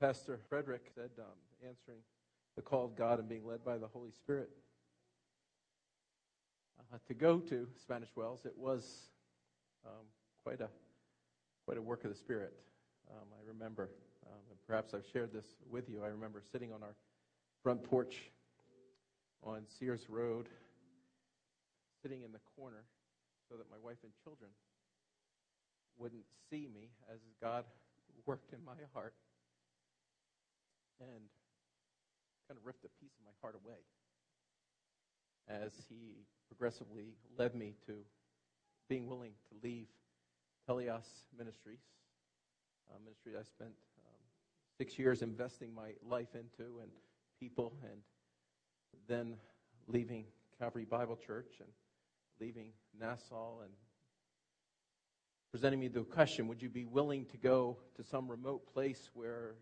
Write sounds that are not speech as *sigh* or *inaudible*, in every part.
Pastor Frederick said, um, answering the call of God and being led by the Holy Spirit. Uh, to go to Spanish Wells, it was um, quite a quite a work of the Spirit. Um, I remember, um, and perhaps I've shared this with you. I remember sitting on our front porch on Sears Road, sitting in the corner, so that my wife and children wouldn't see me as God worked in my heart and kind of ripped a piece of my heart away as he progressively led me to being willing to leave Telios Ministries, a ministry I spent um, six years investing my life into and people, and then leaving Calvary Bible Church and leaving Nassau and presenting me the question would you be willing to go to some remote place where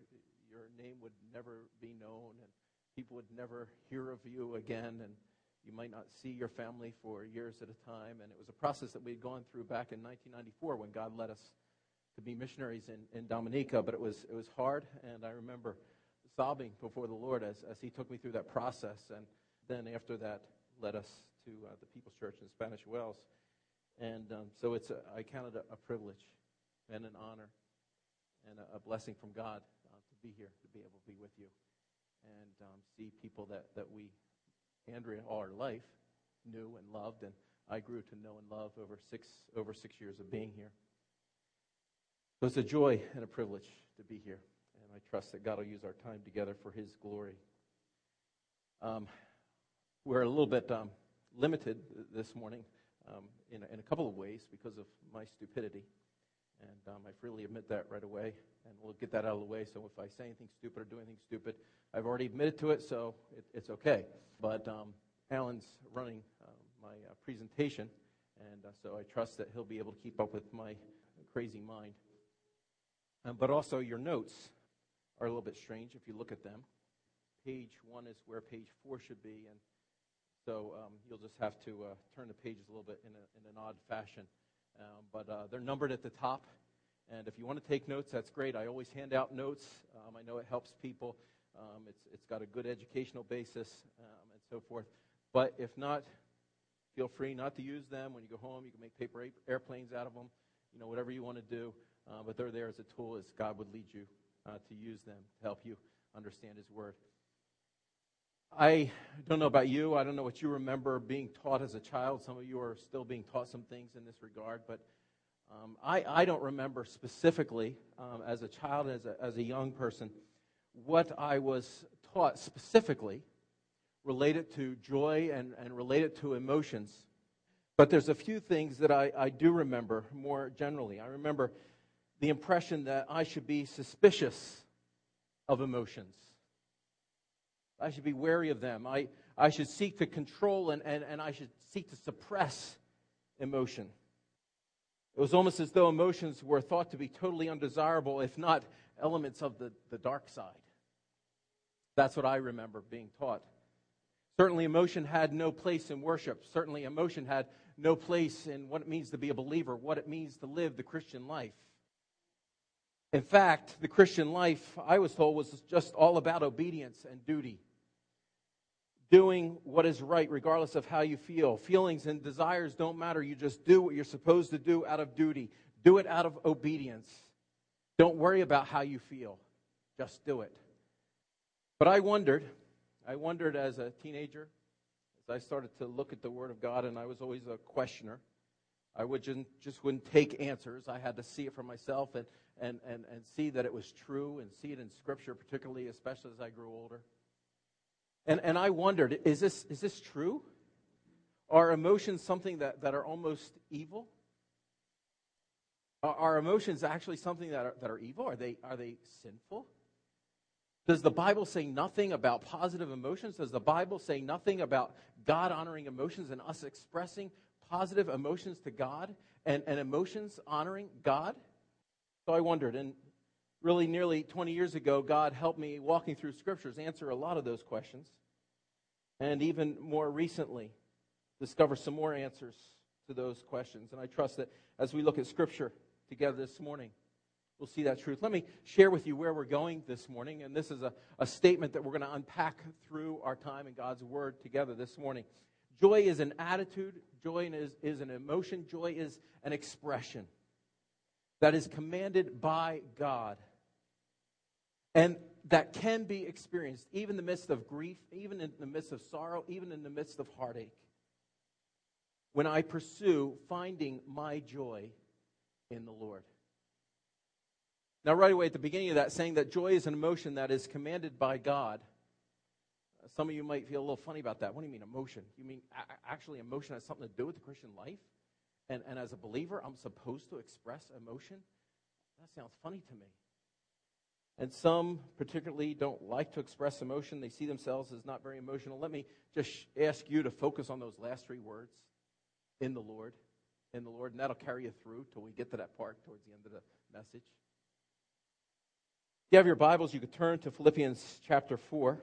name would never be known and people would never hear of you again and you might not see your family for years at a time. And it was a process that we had gone through back in 1994 when god led us to be missionaries in, in dominica. But it was, it was hard and i remember sobbing before the lord as, as he took me through that process. And then after that led us to uh, the people's church in spanish wells. And um, so it's a, I count it a, a, privilege and an honor and a, a blessing from God be here, to be able to be with you and um, see people that, that we, Andrea, all our life knew and loved, and I grew to know and love over six, over six years of being here. So it's a joy and a privilege to be here, and I trust that God will use our time together for His glory. Um, we're a little bit um, limited this morning um, in, in, a, couple of ways because of my stupidity. And um, I freely admit that right away. And we'll get that out of the way. So if I say anything stupid or do anything stupid, I've already admitted to it, so it, it's okay. But um, Alan's running uh, my uh, presentation, and uh, so I trust that he'll be able to keep up with my crazy mind. Um, but also, your notes are a little bit strange if you look at them. Page one is where page four should be, and so um, you'll just have to uh, turn the pages a little bit in, a, in an odd fashion. Um, but uh, they're numbered at the top. And if you want to take notes, that's great. I always hand out notes. Um, I know it helps people. Um, it's, it's got a good educational basis um, and so forth. But if not, feel free not to use them. When you go home, you can make paper airplanes out of them, you know, whatever you want to do. Uh, but they're there as a tool as God would lead you uh, to use them to help you understand His Word. I don't know about you. I don't know what you remember being taught as a child. Some of you are still being taught some things in this regard, but um, I, I, don't remember specifically um, as a child, as a, as a young person, what I was taught specifically related to joy and, and related to emotions. But there's a few things that I, I do remember more generally. I remember the impression that I should be suspicious of emotions. I should be wary of them. I, I should seek to control and, and, and I should seek to suppress emotion. It was almost as though emotions were thought to be totally undesirable, if not elements of the, the dark side. That's what I remember being taught. Certainly, emotion had no place in worship. Certainly, emotion had no place in what it means to be a believer, what it means to live the Christian life. In fact, the Christian life, I was told, was just all about obedience and duty doing what is right regardless of how you feel. Feelings and desires don't matter. You just do what you're supposed to do out of duty, do it out of obedience. Don't worry about how you feel, just do it. But I wondered, I wondered as a teenager, as I started to look at the Word of God, and I was always a questioner. I would just, just wouldn't take answers. I had to see it for myself and, and, and, and see that it was true and see it in Scripture, particularly, especially as I grew older. And, and I wondered, is this, is this true? Are emotions something that, that are almost evil? Are, are emotions actually something that are, that are evil? Are they, are they sinful? Does the Bible say nothing about positive emotions? Does the Bible say nothing about God honoring emotions and us expressing positive emotions to God and, and emotions honoring God? So I wondered, and really nearly 20 years ago, God helped me walking through scriptures answer a lot of those questions. And even more recently, discover some more answers to those questions. And I trust that as we look at scripture together this morning, we'll see that truth. Let me share with you where we're going this morning. And this is a, a statement that we're going to unpack through our time in God's Word together this morning. Joy is an attitude, joy is, is an emotion, joy is an expression that is commanded by God. And that can be experienced even in the midst of grief, even in the midst of sorrow, even in the midst of heartache. When I pursue finding my joy in the Lord. Now, right away at the beginning of that, saying that joy is an emotion that is commanded by God. Some of you might feel a little funny about that. What do you mean emotion? You mean actually emotion has something to do with the Christian life? And, and as a believer, I'm supposed to express emotion? That sounds funny to me. And some particularly don't like to express emotion. They see themselves as not very emotional. Let me just ask you to focus on those last three words in the Lord. In the Lord. And that'll carry you through till we get to that part towards the end of the message. If you have your Bibles, you could turn to Philippians chapter 4.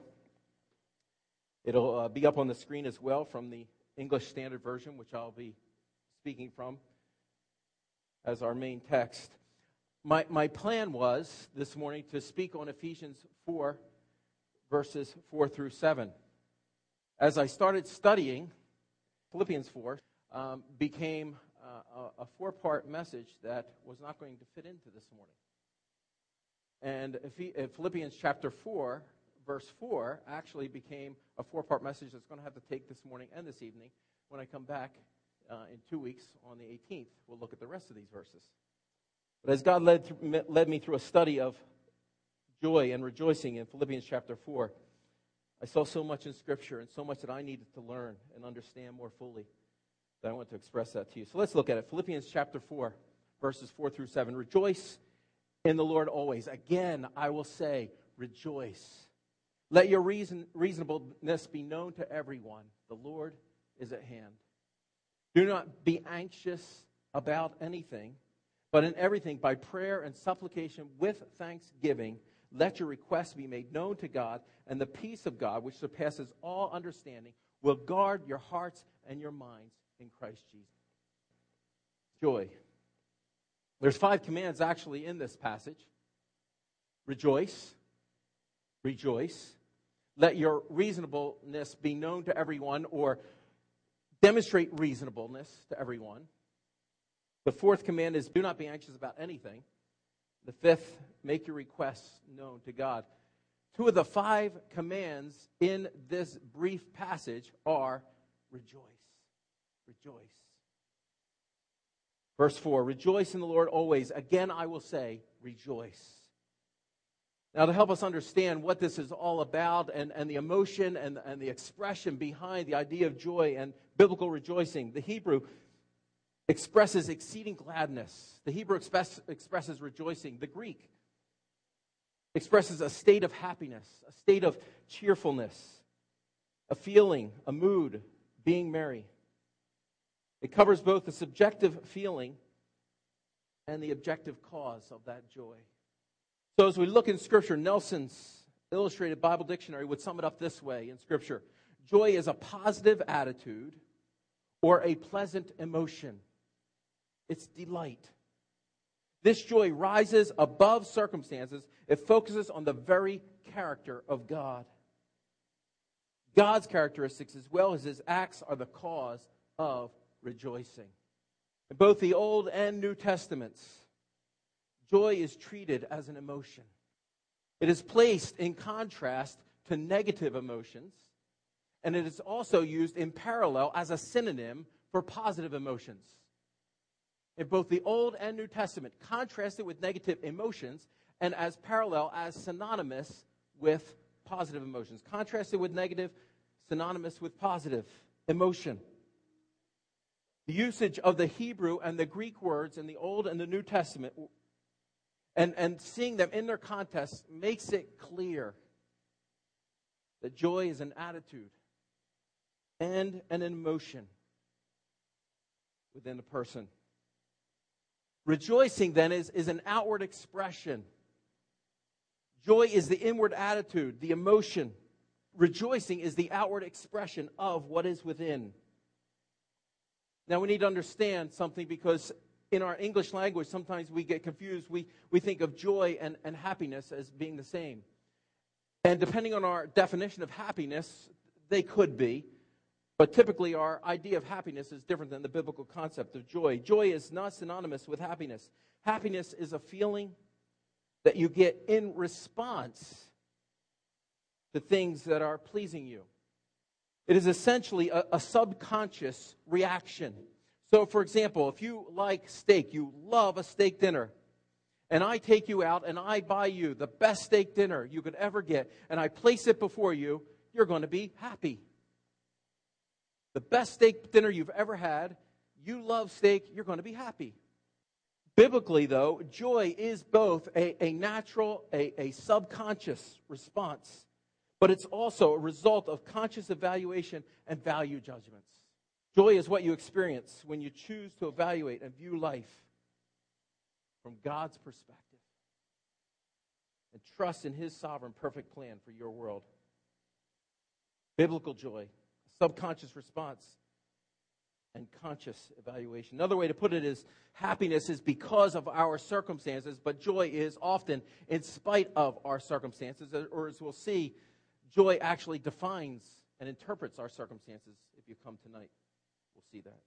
It'll uh, be up on the screen as well from the English Standard Version, which I'll be speaking from as our main text. My, my plan was this morning to speak on Ephesians 4, verses 4 through 7. As I started studying, Philippians 4 um, became uh, a, a four part message that was not going to fit into this morning. And Philippians chapter 4, verse 4, actually became a four part message that's going to have to take this morning and this evening. When I come back uh, in two weeks on the 18th, we'll look at the rest of these verses. But as God led, led me through a study of joy and rejoicing in Philippians chapter 4, I saw so much in Scripture and so much that I needed to learn and understand more fully that I want to express that to you. So let's look at it. Philippians chapter 4, verses 4 through 7. Rejoice in the Lord always. Again, I will say, rejoice. Let your reason, reasonableness be known to everyone. The Lord is at hand. Do not be anxious about anything, but in everything, by prayer and supplication with thanksgiving, let your requests be made known to God, and the peace of God, which surpasses all understanding, will guard your hearts and your minds in Christ Jesus. Joy. There's five commands actually in this passage rejoice, rejoice. Let your reasonableness be known to everyone, or demonstrate reasonableness to everyone. The fourth command is do not be anxious about anything. The fifth, make your requests known to God. Two of the five commands in this brief passage are rejoice. Rejoice. Verse 4 Rejoice in the Lord always. Again, I will say, rejoice. Now, to help us understand what this is all about and, and the emotion and, and the expression behind the idea of joy and biblical rejoicing, the Hebrew expresses exceeding gladness. The Hebrew express, expresses rejoicing. The Greek expresses a state of happiness, a state of cheerfulness, a feeling, a mood, being merry. It covers both the subjective feeling and the objective cause of that joy. So, as we look in Scripture, Nelson's Illustrated Bible Dictionary would sum it up this way in Scripture Joy is a positive attitude or a pleasant emotion, it's delight. This joy rises above circumstances, it focuses on the very character of God. God's characteristics, as well as his acts, are the cause of rejoicing. In both the Old and New Testaments, joy is treated as an emotion. It is placed in contrast to negative emotions, and it is also used in parallel as a synonym for positive emotions. In both the Old and New Testament, contrasted with negative emotions and as parallel, as synonymous with positive emotions. Contrasted with negative, synonymous with positive emotion. The usage of the Hebrew and the Greek words in the Old and the New Testament and, and seeing them in their contests makes it clear that joy is an attitude and an emotion within a person. Rejoicing, then, is, is an outward expression. Joy is the inward attitude, the emotion. Rejoicing is the outward expression of what is within. Now we need to understand something because in our English language, sometimes we get confused. We, we think of joy and, and happiness as being the same. And depending on our definition of happiness, they could be. But typically, our idea of happiness is different than the biblical concept of joy. Joy is not synonymous with happiness. Happiness is a feeling that you get in response to things that are pleasing you. It is essentially a, a subconscious reaction. So, for example, if you like steak, you love a steak dinner, and I take you out and I buy you the best steak dinner you could ever get, and I place it before you, you're going to be happy. The best steak dinner you've ever had, you love steak, you're going to be happy. Biblically, though, joy is both a, a natural, a, a subconscious response, but it's also a result of conscious evaluation and value judgments. Joy is what you experience when you choose to evaluate and view life from God's perspective and trust in His sovereign, perfect plan for your world. Biblical joy, subconscious response, and conscious evaluation. Another way to put it is happiness is because of our circumstances, but joy is often in spite of our circumstances, or as we'll see, joy actually defines and interprets our circumstances if you come tonight see that.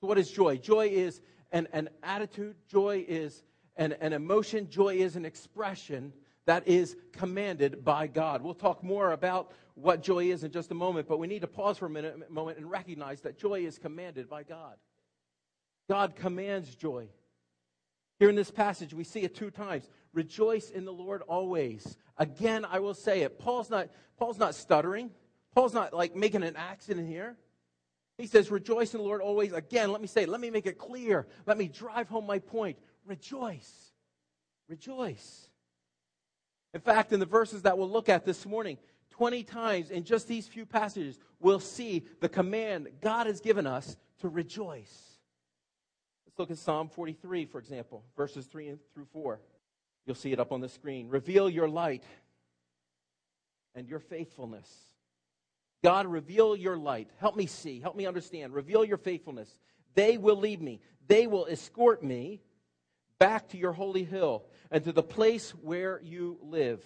So, what is joy? Joy is an, an attitude, joy is an, an emotion, joy is an expression that is commanded by God. We'll talk more about what joy is in just a moment, but we need to pause for a minute, moment and recognize that joy is commanded by God. God commands joy. Here in this passage, we see it two times. Rejoice in the Lord always. Again, I will say it. Paul's not, Paul's not stuttering. Paul's not like making an accident here. He says, Rejoice in the Lord always. Again, let me say, let me make it clear. Let me drive home my point. Rejoice. Rejoice. In fact, in the verses that we'll look at this morning, 20 times in just these few passages, we'll see the command God has given us to rejoice. Let's look at Psalm 43, for example, verses 3 through 4. You'll see it up on the screen. Reveal your light and your faithfulness God, reveal your light. Help me see. Help me understand. Reveal your faithfulness. They will lead me. They will escort me back to your holy hill and to the place where you live.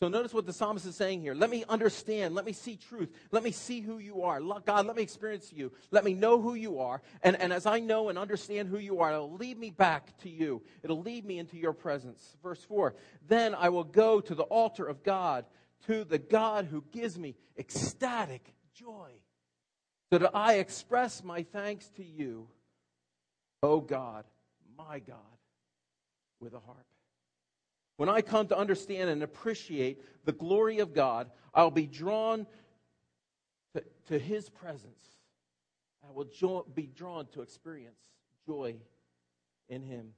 So notice what the psalmist is saying here. Let me understand. Let me see truth. Let me see who you are. God, let me experience you. Let me know who you are. And, and as I know and understand who you are, it'll lead me back to you. It'll lead me into your presence. Verse 4 Then I will go to the altar of God to the God who gives me ecstatic joy, so that I express my thanks to you, O God, my God, with a harp. When I come to understand and appreciate the glory of God, I'll be drawn to, to His presence. I will jo- be drawn to experience joy in Him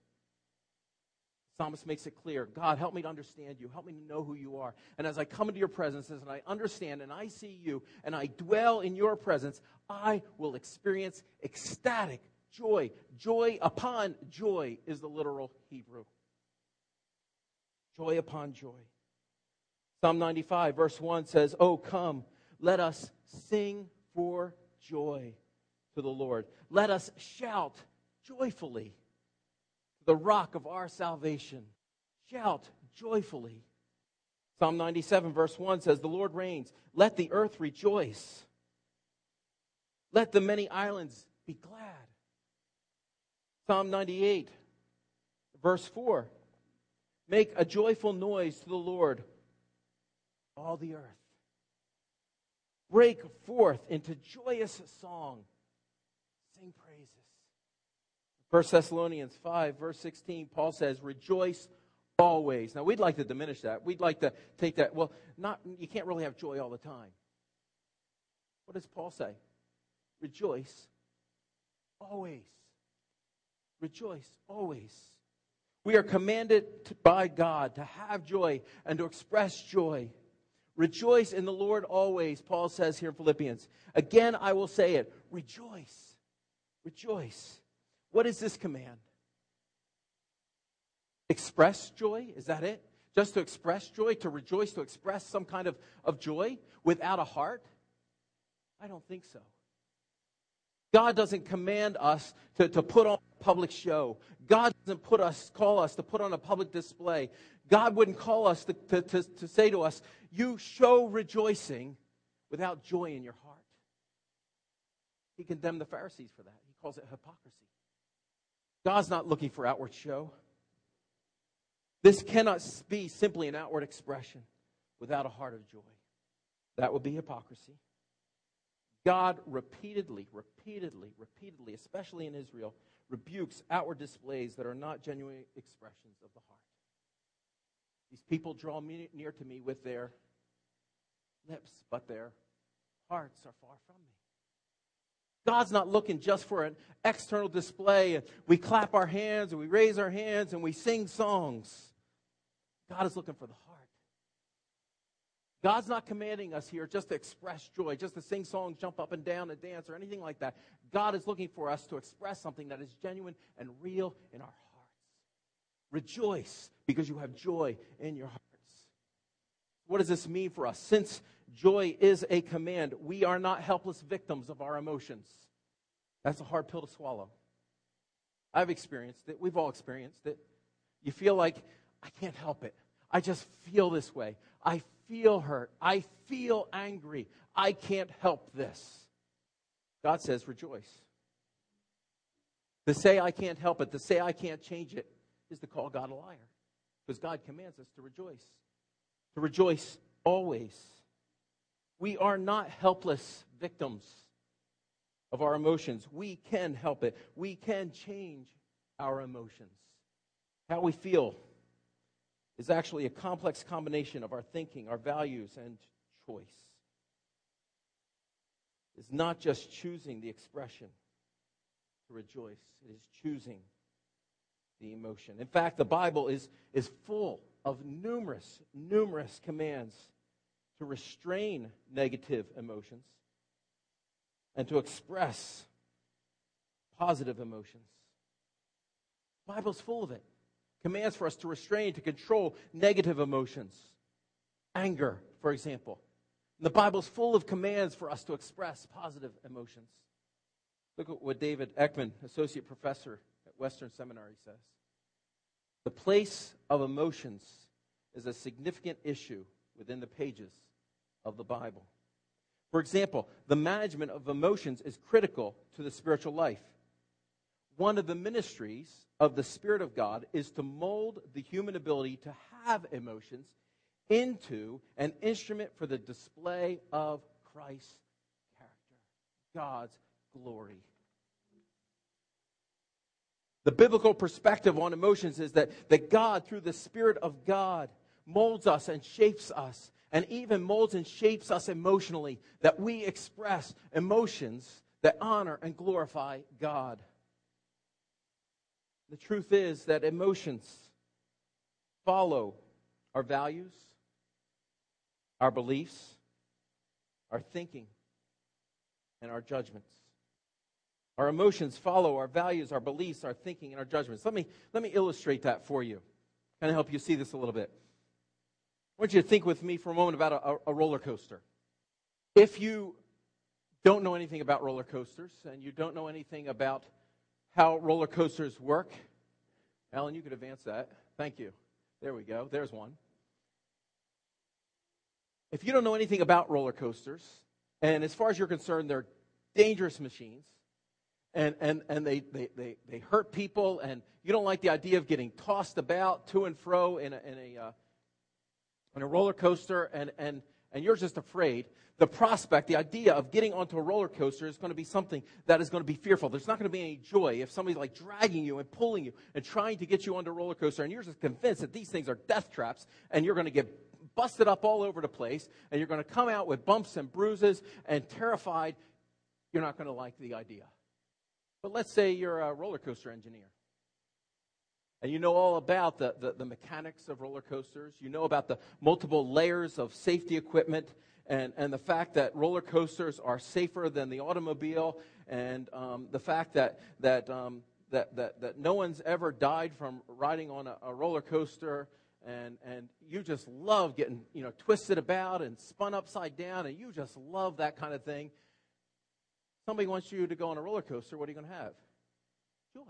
psalmist makes it clear God, help me to understand you. Help me to know who you are. And as I come into your presence, and I understand and I see you, and I dwell in your presence, I will experience ecstatic joy. Joy upon joy is the literal Hebrew. Joy upon joy. Psalm 95, verse 1 says, Oh, come, let us sing for joy to the Lord. Let us shout joyfully the rock of our salvation. Shout joyfully. Psalm 97, verse 1 says, The Lord reigns. Let the earth rejoice. Let the many islands be glad. Psalm 98, verse 4 Make a joyful noise to the Lord, all the earth. Break forth into joyous song. Sing praises. 1 Thessalonians 5, verse 16, Paul says, Rejoice always. Now, we'd like to diminish that. We'd like to take that, well, not, you can't really have joy all the time. What does Paul say? Rejoice always. Rejoice always. We are commanded to, by God to have joy and to express joy. Rejoice in the Lord always, Paul says here in Philippians. Again, I will say it rejoice. Rejoice. What is this command? Express joy? Is that it? Just to express joy, to rejoice, to express some kind of, of joy without a heart? I don't think so. God doesn't command us to, to put on a public show. God doesn't put us, call us to put on a public display. God wouldn't call us to, to, to, to say to us, You show rejoicing without joy in your heart. He condemned the Pharisees for that. He calls it hypocrisy. God's not looking for outward show. This cannot be simply an outward expression without a heart of joy. That would be hypocrisy. God repeatedly, repeatedly, repeatedly, especially in Israel, rebukes outward displays that are not genuine expressions of the heart. These people draw near to me with their lips, but their hearts are far from me. God's not looking just for an external display. We clap our hands and we raise our hands and we sing songs. God is looking for the heart. God's not commanding us here just to express joy, just to sing songs, jump up and down and dance, or anything like that. God is looking for us to express something that is genuine and real in our hearts. Rejoice because you have joy in your hearts. What does this mean for us? Since joy is a command, we are not helpless victims of our emotions. That's a hard pill to swallow. I've experienced it. We've all experienced it. You feel like, I can't help it. I just feel this way. I feel hurt. I feel angry. I can't help this. God says, rejoice. To say I can't help it, to say I can't change it, is to call God a liar. Because God commands us to rejoice, to rejoice always. We are not helpless victims of our emotions. We can help it, we can change our emotions. How we feel is actually a complex combination of our thinking, our values, and choice. It's not just choosing the expression to rejoice, it is choosing the emotion. In fact, the Bible is, is full of numerous, numerous commands to restrain negative emotions and to express positive emotions. The Bible's full of it commands for us to restrain, to control negative emotions. Anger, for example. And the Bible's full of commands for us to express positive emotions. Look at what David Eckman, associate professor at Western Seminary, says. The place of emotions is a significant issue within the pages of the Bible. For example, the management of emotions is critical to the spiritual life one of the ministries of the Spirit of God is to mold the human ability to have emotions into an instrument for the display of Christ's character, God's glory. The biblical perspective on emotions is that, that God, through the Spirit of God, molds us and shapes us, and even molds and shapes us emotionally, that we express emotions that honor and glorify God. The truth is that emotions follow our values, our beliefs, our thinking, and our judgments. Our emotions follow our values, our beliefs, our thinking, and our judgments. Let me, let me illustrate that for you, kind of help you see this a little bit. I want you to think with me for a moment about a, a roller coaster. If you don't know anything about roller coasters and you don't know anything about how roller coasters work. Alan, you could advance that. Thank you. There we go. There's one. If you don't know anything about roller coasters, and as far as you're concerned, they're dangerous machines, and, and, and they, they, they, they hurt people, and you don't like the idea of getting tossed about to and fro in a, in a, uh, in a roller coaster, and, and, and you're just afraid, the prospect, the idea of getting onto a roller coaster is going to be something that is going to be fearful. There's not going to be any joy if somebody's like dragging you and pulling you and trying to get you onto a roller coaster, and you're just convinced that these things are death traps, and you're going to get busted up all over the place, and you're going to come out with bumps and bruises and terrified. You're not going to like the idea. But let's say you're a roller coaster engineer and you know all about the, the, the, mechanics of roller coasters. You know about the multiple layers of safety equipment and, and the fact that roller coasters are safer than the automobile and um, the fact that, that, um, that, that, that no one's ever died from riding on a, a roller coaster and, and you just love getting you know, twisted about and spun upside down and you just love that kind of thing. Somebody wants you to go on a roller coaster, what are you going to have? Joy.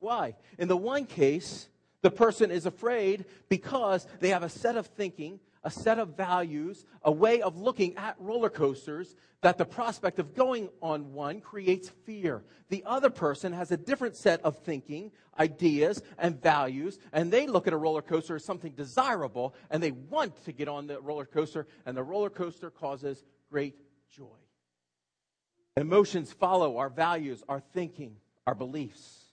Why? In the one case, the person is afraid because they have a set of thinking, a set of values, a way of looking at roller coasters that the prospect of going on one creates fear. The other person has a different set of thinking, ideas, and values, and they look at a roller coaster as something desirable, and they want to get on the roller coaster, and the roller coaster causes great joy. Emotions follow our values, our thinking, our beliefs.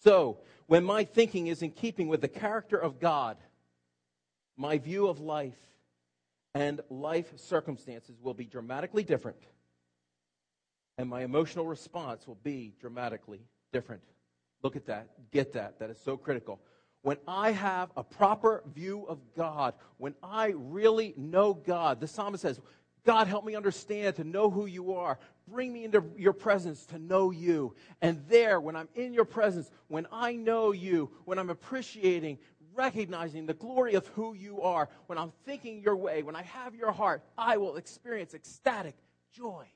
So, when my thinking is in keeping with the character of God, my view of life and life circumstances will be dramatically different, and my emotional response will be dramatically different. Look at that. Get that. That is so critical. When I have a proper view of God, when I really know God, the psalmist says, God, help me understand to know who you are. Bring me into your presence to know you. And there, when I'm in your presence, when I know you, when I'm appreciating, recognizing the glory of who you are, when I'm thinking your way, when I have your heart, I will experience ecstatic joy.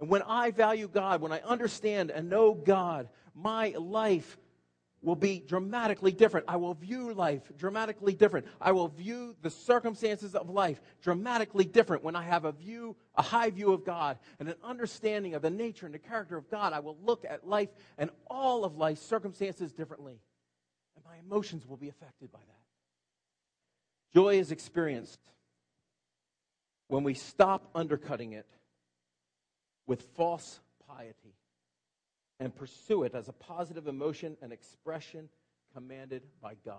And when I value God, when I understand and know God, my life will be dramatically different. I will view life dramatically different. I will view the circumstances of life dramatically different when I have a view, a high view of God and an understanding of the nature and the character of God. I will look at life and all of life's circumstances differently. And my emotions will be affected by that. Joy is experienced when we stop undercutting it with false piety and pursue it as a positive emotion and expression commanded by God.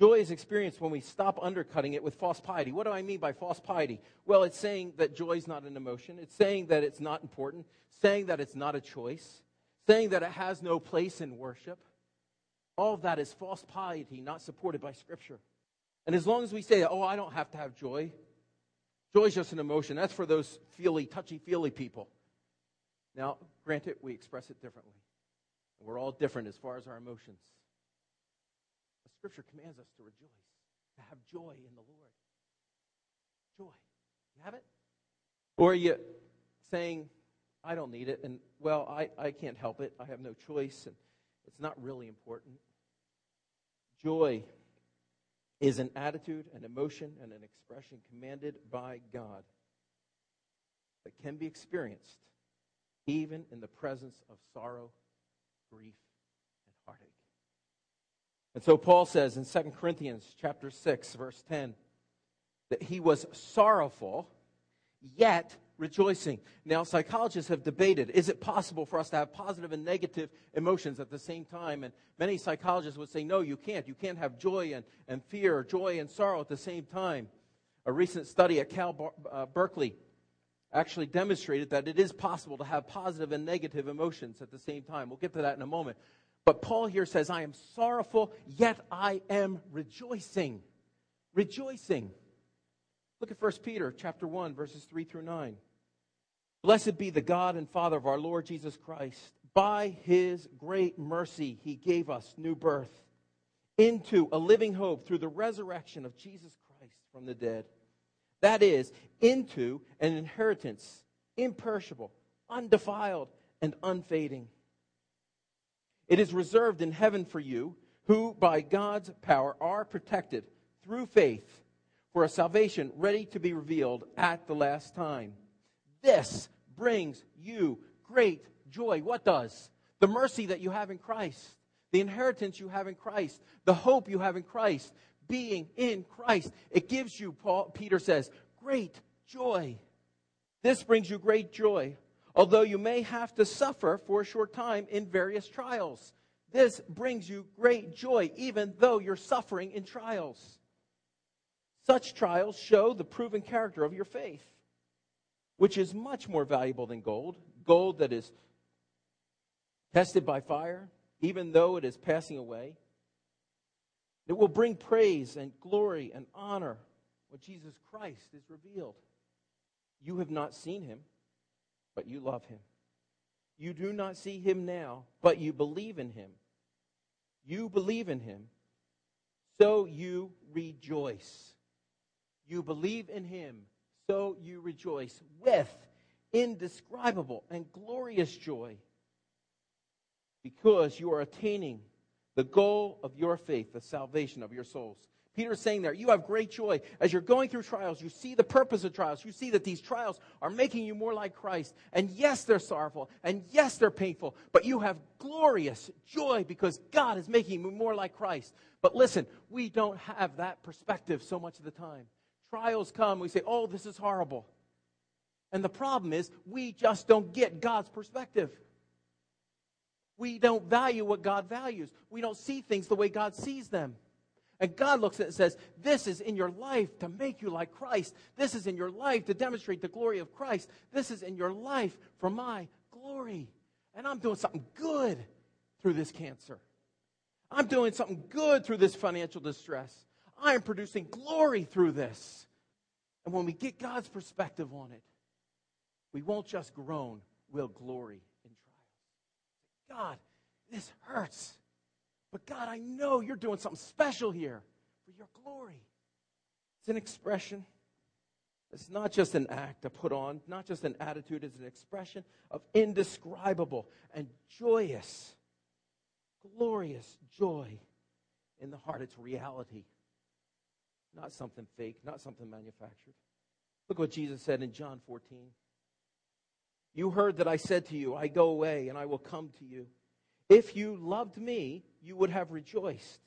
Joy is experienced when we stop undercutting it with false piety. What do I mean by false piety? Well, it's saying that joy is not an emotion. It's saying that it's not important, saying that it's not a choice, saying that it has no place in worship. All of that is false piety, not supported by Scripture. And as long as we say, oh, I don't have to have joy, joy is just an emotion, that's for those feely, touchy feely people. Now, granted, we express it differently. We're all different as far as our emotions. The scripture commands us to rejoice, to have joy in the Lord. Joy. You have it? Or are you saying, I don't need it, and well, I, I can't help it. I have no choice, and it's not really important. Joy is an attitude, an emotion, and an expression commanded by God that can be experienced even in the presence of sorrow, grief, and heartache. And so Paul says in 2 Corinthians chapter 6 verse 10 that he was sorrowful yet rejoicing. Now psychologists have debated is it possible for us to have positive and negative emotions at the same time and many psychologists would say no you can't. You can't have joy and, and fear, joy and sorrow at the same time. A recent study at Cal Bar- uh, Berkeley actually demonstrated that it is possible to have positive and negative emotions at the same time. We'll get to that in a moment. But Paul here says, I am sorrowful, yet I am rejoicing. Rejoicing. Look at 1 Peter chapter 1, verses 3 through 9. Blessed be the God and Father of our Lord Jesus Christ. By his great mercy, he gave us new birth into a living hope through the resurrection of Jesus Christ from the dead that is, into an inheritance, imperishable, undefiled, and unfading. It is reserved in heaven for you, who by God's power are protected through faith for a salvation ready to be revealed at the last time. This brings you great joy. What does? The mercy that you have in Christ, the inheritance you have in Christ, the hope you have in Christ, being in Christ. It gives you, Paul, Peter says, great joy. This brings you great joy, although you may have to suffer for a short time in various trials. This brings you great joy, even though you're suffering in trials. Such trials show the proven character of your faith, which is much more valuable than gold, gold that is tested by fire, even though it is passing away. It will bring praise and glory and honor when Jesus Christ is revealed. You have not seen him, but you love him. You do not see him now, but you believe in him. You believe in him, so you rejoice. You believe in him, so you rejoice with indescribable and glorious joy because you are attaining the goal of your faith, the salvation of your souls. Peter is saying there, you have great joy. As you're going through trials, you see the purpose of trials. You see that these trials are making you more like Christ. And yes, they're sorrowful. And yes, they're painful. But you have glorious joy because God is making you more like Christ. But listen, we don't have that perspective so much of the time. Trials come, we say, oh, this is horrible. And the problem is, we just don't get God's perspective. We don't value what God values. We don't see things the way God sees them. And God looks at it and says, This is in your life to make you like Christ. This is in your life to demonstrate the glory of Christ. This is in your life for my glory. And I'm doing something good through this cancer. I'm doing something good through this financial distress. I am producing glory through this. And when we get God's perspective on it, we won't just groan, we'll glory. God, this hurts. But God, I know you're doing something special here for your glory. It's an expression. It's not just an act to put on, not just an attitude, it's an expression of indescribable and joyous, glorious joy in the heart. It's reality, not something fake, not something manufactured. Look what Jesus said in John 14. You heard that I said to you, I go away and I will come to you. If you loved me, you would have rejoiced.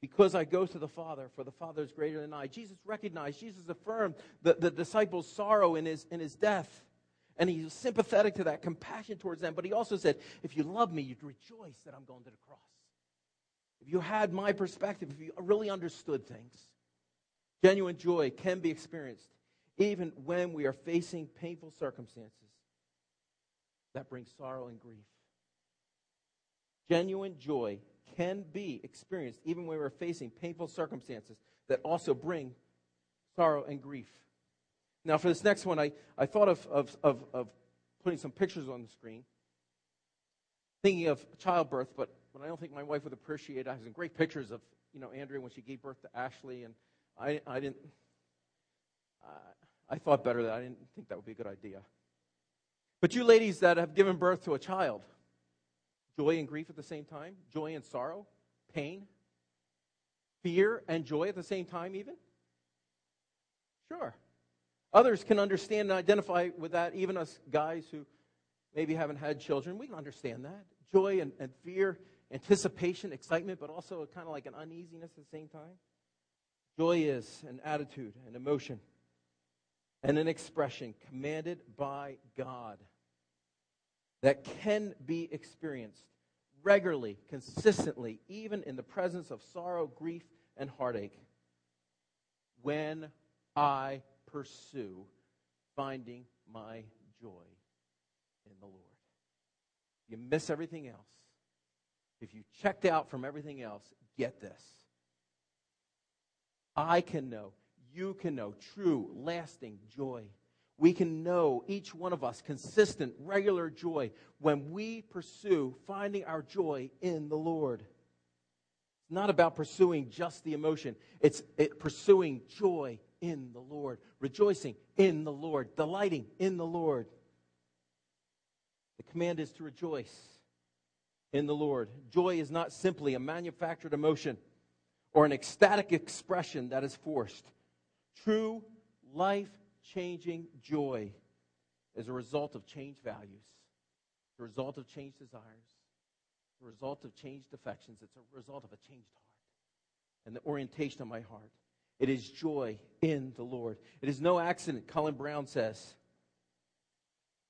Because I go to the Father, for the Father is greater than I. Jesus recognized, Jesus affirmed the, the disciples' sorrow in his, in his death. And he was sympathetic to that, compassion towards them. But he also said, if you love me, you'd rejoice that I'm going to the cross. If you had my perspective, if you really understood things, genuine joy can be experienced even when we are facing painful circumstances that bring sorrow and grief. Genuine joy can be experienced even when we're facing painful circumstances that also bring sorrow and grief. Now, for this next one, I, I thought of, of, of, of putting some pictures on the screen, thinking of childbirth, but, but I don't think my wife would appreciate it. I have some great pictures of, you know, Andrea when she gave birth to Ashley, and I, I didn't, I thought better that I didn't think that would be a good idea. But you ladies that have given birth to a child, joy and grief at the same time, joy and sorrow, pain, fear and joy at the same time, even? Sure. Others can understand and identify with that, even us guys who maybe haven't had children. We can understand that. Joy and, and fear, anticipation, excitement, but also kind of like an uneasiness at the same time. Joy is an attitude, an emotion, and an expression commanded by God that can be experienced regularly, consistently, even in the presence of sorrow, grief, and heartache, when I pursue finding my joy in the Lord. You miss everything else. If you checked out from everything else, get this. I can know, you can know true, lasting joy we can know, each one of us, consistent, regular joy when we pursue finding our joy in the Lord. It's not about pursuing just the emotion, it's it, pursuing joy in the Lord, rejoicing in the Lord, delighting in the Lord. The command is to rejoice in the Lord. Joy is not simply a manufactured emotion or an ecstatic expression that is forced. True life changing joy is a result of changed values, the result of changed desires, the result of changed affections. It's a result of a changed heart and the orientation of my heart. It is joy in the Lord. It is no accident, Colin Brown says,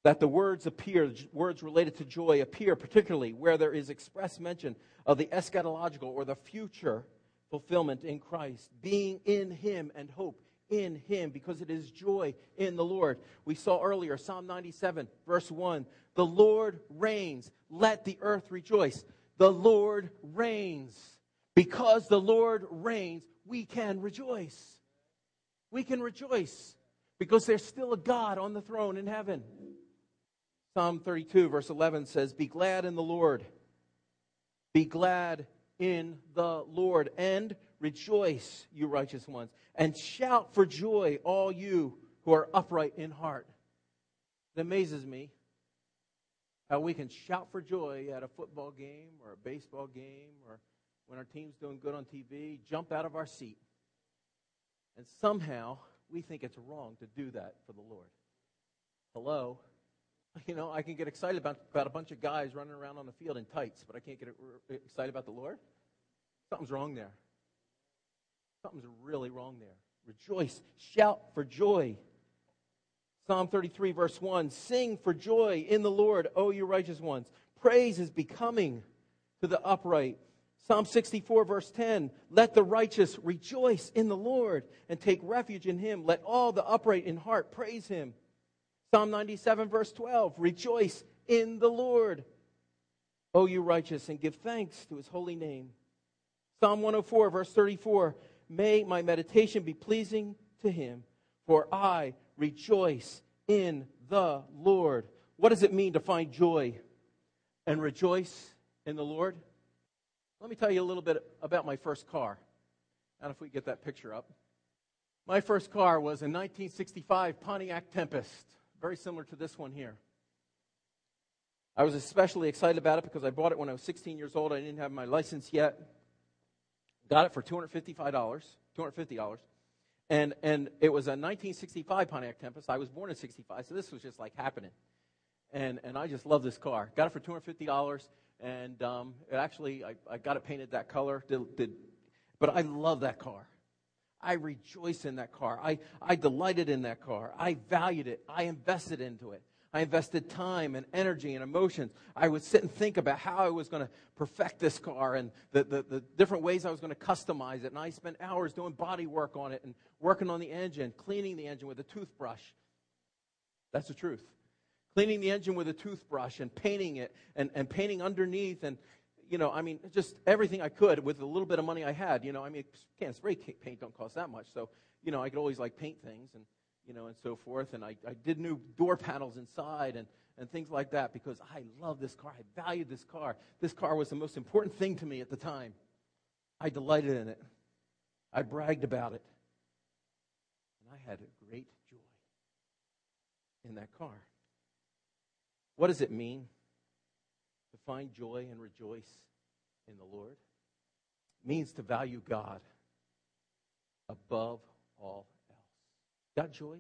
that the words appear, words related to joy appear, particularly where there is express mention of the eschatological or the future fulfillment in Christ, being in Him and hope in him because it is joy in the Lord. We saw earlier, Psalm 97, verse 1 The Lord reigns, let the earth rejoice. The Lord reigns. Because the Lord reigns, we can rejoice. We can rejoice because there's still a God on the throne in heaven. Psalm 32, verse 11 says, Be glad in the Lord. Be glad in the Lord and Rejoice, you righteous ones, and shout for joy, all you who are upright in heart. It amazes me how we can shout for joy at a football game or a baseball game or when our team's doing good on TV, jump out of our seat. And somehow we think it's wrong to do that for the Lord. Hello? *laughs* You know, I can get excited about, about a bunch of guys running around on the field in tights, but I can't get excited about the Lord? Something's wrong there. Something's really wrong there. Rejoice, shout for joy. Psalm 33, verse 1 Sing for joy in the Lord, O you righteous ones. Praise is becoming to the upright. Psalm 64, verse 10 Let the righteous rejoice in the Lord and take refuge in him. Let all the upright in heart praise him. Psalm 97, verse 12 Rejoice in the Lord, O you righteous, and give thanks to his holy name. Psalm 104, verse 34 May my meditation be pleasing to him, for I rejoice in the Lord. What does it mean to find joy and rejoice in the Lord? Let me tell you a little bit about my first car. And if we get that picture up. My first car was a 1965 Pontiac Tempest, very similar to this one here. I was especially excited about it because I bought it when I was 16 years old. I didn't have my license yet. Got it for $255, $250. And, and it was a 1965 Pontiac Tempest. I was born in 65, so this was just like happening. And, and I just love this car. Got it for $250. And um, it actually, I, I got it painted that color. Did, did, but I love that car. I rejoice in that car. I, I delighted in that car. I valued it. I invested into it. I invested time and energy and emotions. I would sit and think about how I was going to perfect this car and the, the, the, different ways I was going to customize it. And I spent hours doing body work on it and working on the engine, cleaning the engine with a toothbrush. That's the truth. Cleaning the engine with a toothbrush and painting it and, and painting underneath and, you know, I mean, just everything I could with the little bit of money I had. You know, I mean, can spray paint don't cost that much. So, you know, I could always like paint things and – you know, and so forth. And I, I did new door panels inside and, and things like that because I love this car. I valued this car. This car was the most important thing to me at the time. I delighted in it. I bragged about it. And I had a great joy in that car. What does it mean to find joy and rejoice in the Lord? It means to value God above all Got joy?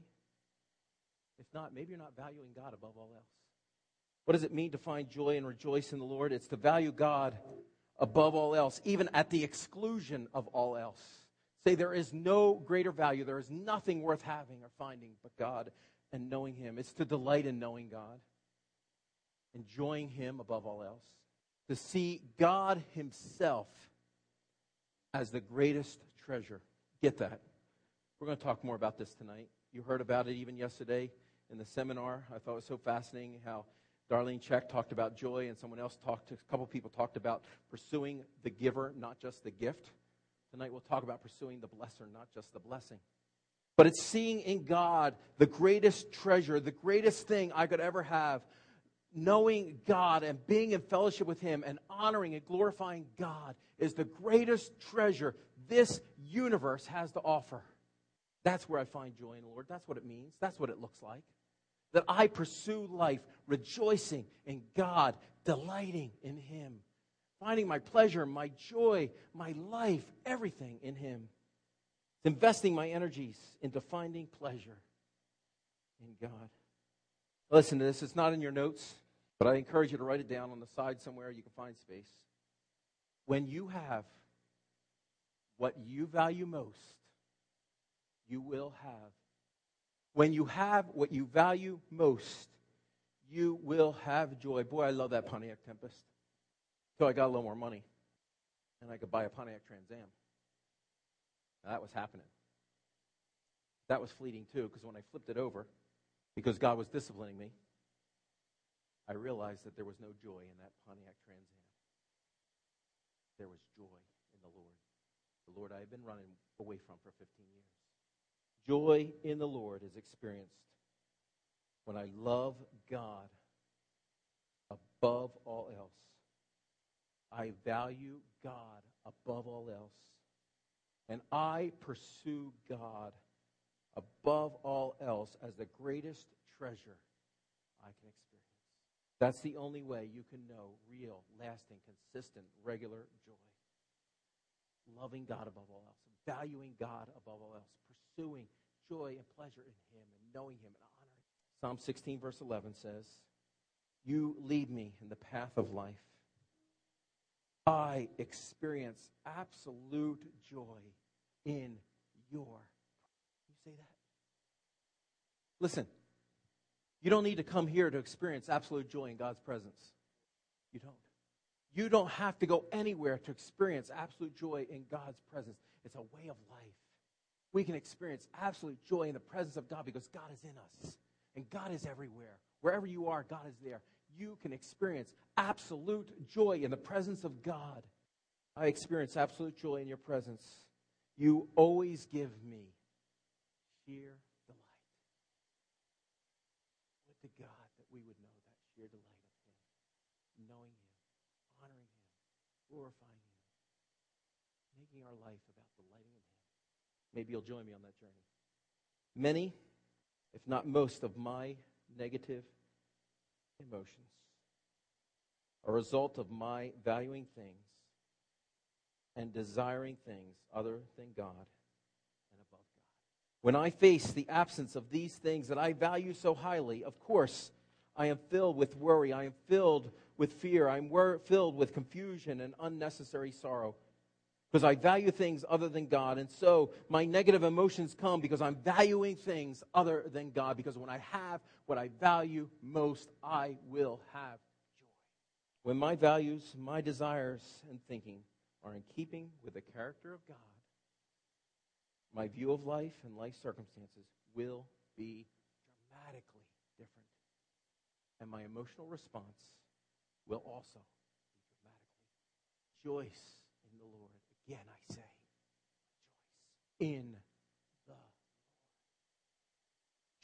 If not, maybe you're not valuing God above all else. What does it mean to find joy and rejoice in the Lord? It's to value God above all else, even at the exclusion of all else. Say, there is no greater value, there is nothing worth having or finding but God and knowing Him. It's to delight in knowing God, enjoying Him above all else, to see God Himself as the greatest treasure. Get that. We're going to talk more about this tonight. You heard about it even yesterday in the seminar. I thought it was so fascinating how Darlene Check talked about joy, and someone else talked, a couple people talked about pursuing the giver, not just the gift. Tonight we'll talk about pursuing the blesser, not just the blessing. But it's seeing in God the greatest treasure, the greatest thing I could ever have. Knowing God and being in fellowship with Him and honoring and glorifying God is the greatest treasure this universe has to offer. That's where I find joy in the Lord. That's what it means. That's what it looks like. That I pursue life rejoicing in God, delighting in Him, finding my pleasure, my joy, my life, everything in Him. Investing my energies into finding pleasure in God. Listen to this. It's not in your notes, but I encourage you to write it down on the side somewhere you can find space. When you have what you value most, you will have. When you have what you value most, you will have joy. Boy, I love that Pontiac Tempest. So I got a little more money, and I could buy a Pontiac Trans Am. Now, that was happening. That was fleeting too, because when I flipped it over, because God was disciplining me, I realized that there was no joy in that Pontiac Trans Am. There was joy in the Lord. The Lord I had been running away from for 15 years. Joy in the Lord is experienced when I love God above all else. I value God above all else. And I pursue God above all else as the greatest treasure I can experience. That's the only way you can know real, lasting, consistent, regular joy. Loving God above all else, valuing God above all else, pursuing joy and pleasure in Him and knowing Him and honoring Him. Psalm 16, verse 11 says, You lead me in the path of life. I experience absolute joy in your. You say that? Listen, you don't need to come here to experience absolute joy in God's presence. You don't. You don't have to go anywhere to experience absolute joy in God's presence. It's a way of life. We can experience absolute joy in the presence of God because God is in us. And God is everywhere. Wherever you are, God is there. You can experience absolute joy in the presence of God. I experience absolute joy in your presence. You always give me sheer to God that we would know that sheer delight of Him, knowing Him, honoring Him, glorifying Him, making our life about delighting in Him. Maybe you'll join me on that journey. Many, if not most, of my negative emotions are a result of my valuing things and desiring things other than God and above God. when I face the absence of these things that I value so highly, of course, I am filled with worry. I am filled with fear. I'm wor- filled with confusion and unnecessary sorrow because I value things other than God. And so my negative emotions come because I'm valuing things other than God. Because when I have what I value most, I will have joy. When my values, my desires, and thinking are in keeping with the character of God, my view of life and life circumstances will be dramatically different. And my emotional response will also be dramatically. Lord. Again, I say, joyce in the Lord.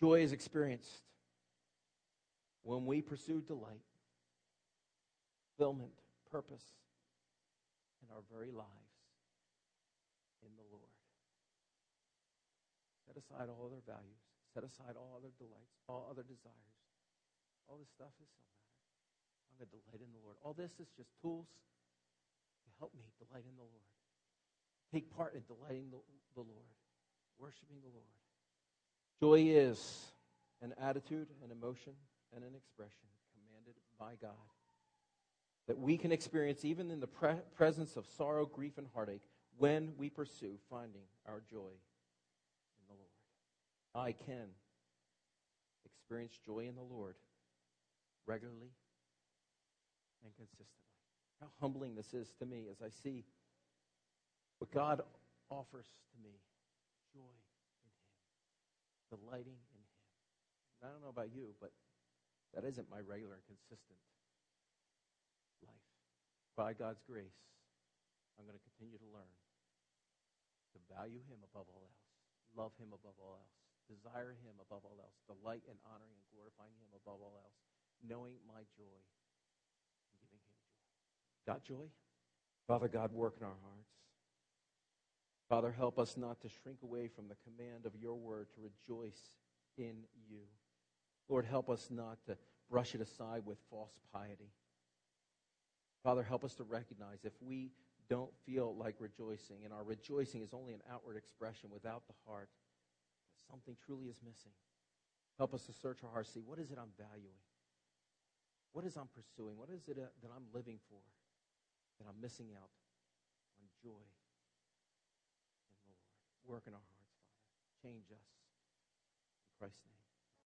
Joy is experienced when we pursue delight, fulfillment, purpose in our very lives. In the Lord. Set aside all other values, set aside all other delights, all other desires. All this stuff is no matter. I'm going to delight in the Lord. All this is just tools to help me delight in the Lord. Take part in delighting the, the Lord, worshiping the Lord. Joy is an attitude, an emotion, and an expression commanded by God that we can experience even in the pre- presence of sorrow, grief, and heartache when we pursue finding our joy in the Lord. I can experience joy in the Lord regularly and consistently. How humbling this is to me as I see what God offers to me joy in Him, delighting in Him. And I don't know about you, but that isn't my regular and consistent life. By God's grace, I'm going to continue to learn to value Him above all else, love Him above all else desire him above all else, delight in honoring and glorifying him above all else, knowing my joy and giving him joy. Got joy? Father God, work in our hearts. Father, help us not to shrink away from the command of your word to rejoice in you. Lord, help us not to brush it aside with false piety. Father, help us to recognize if we don't feel like rejoicing, and our rejoicing is only an outward expression without the heart, something truly is missing. Help us to search our hearts, see what is it I'm valuing? What is I'm pursuing? What is it uh, that I'm living for that I'm missing out on joy? Work in our hearts, Father. Change us. In Christ's name.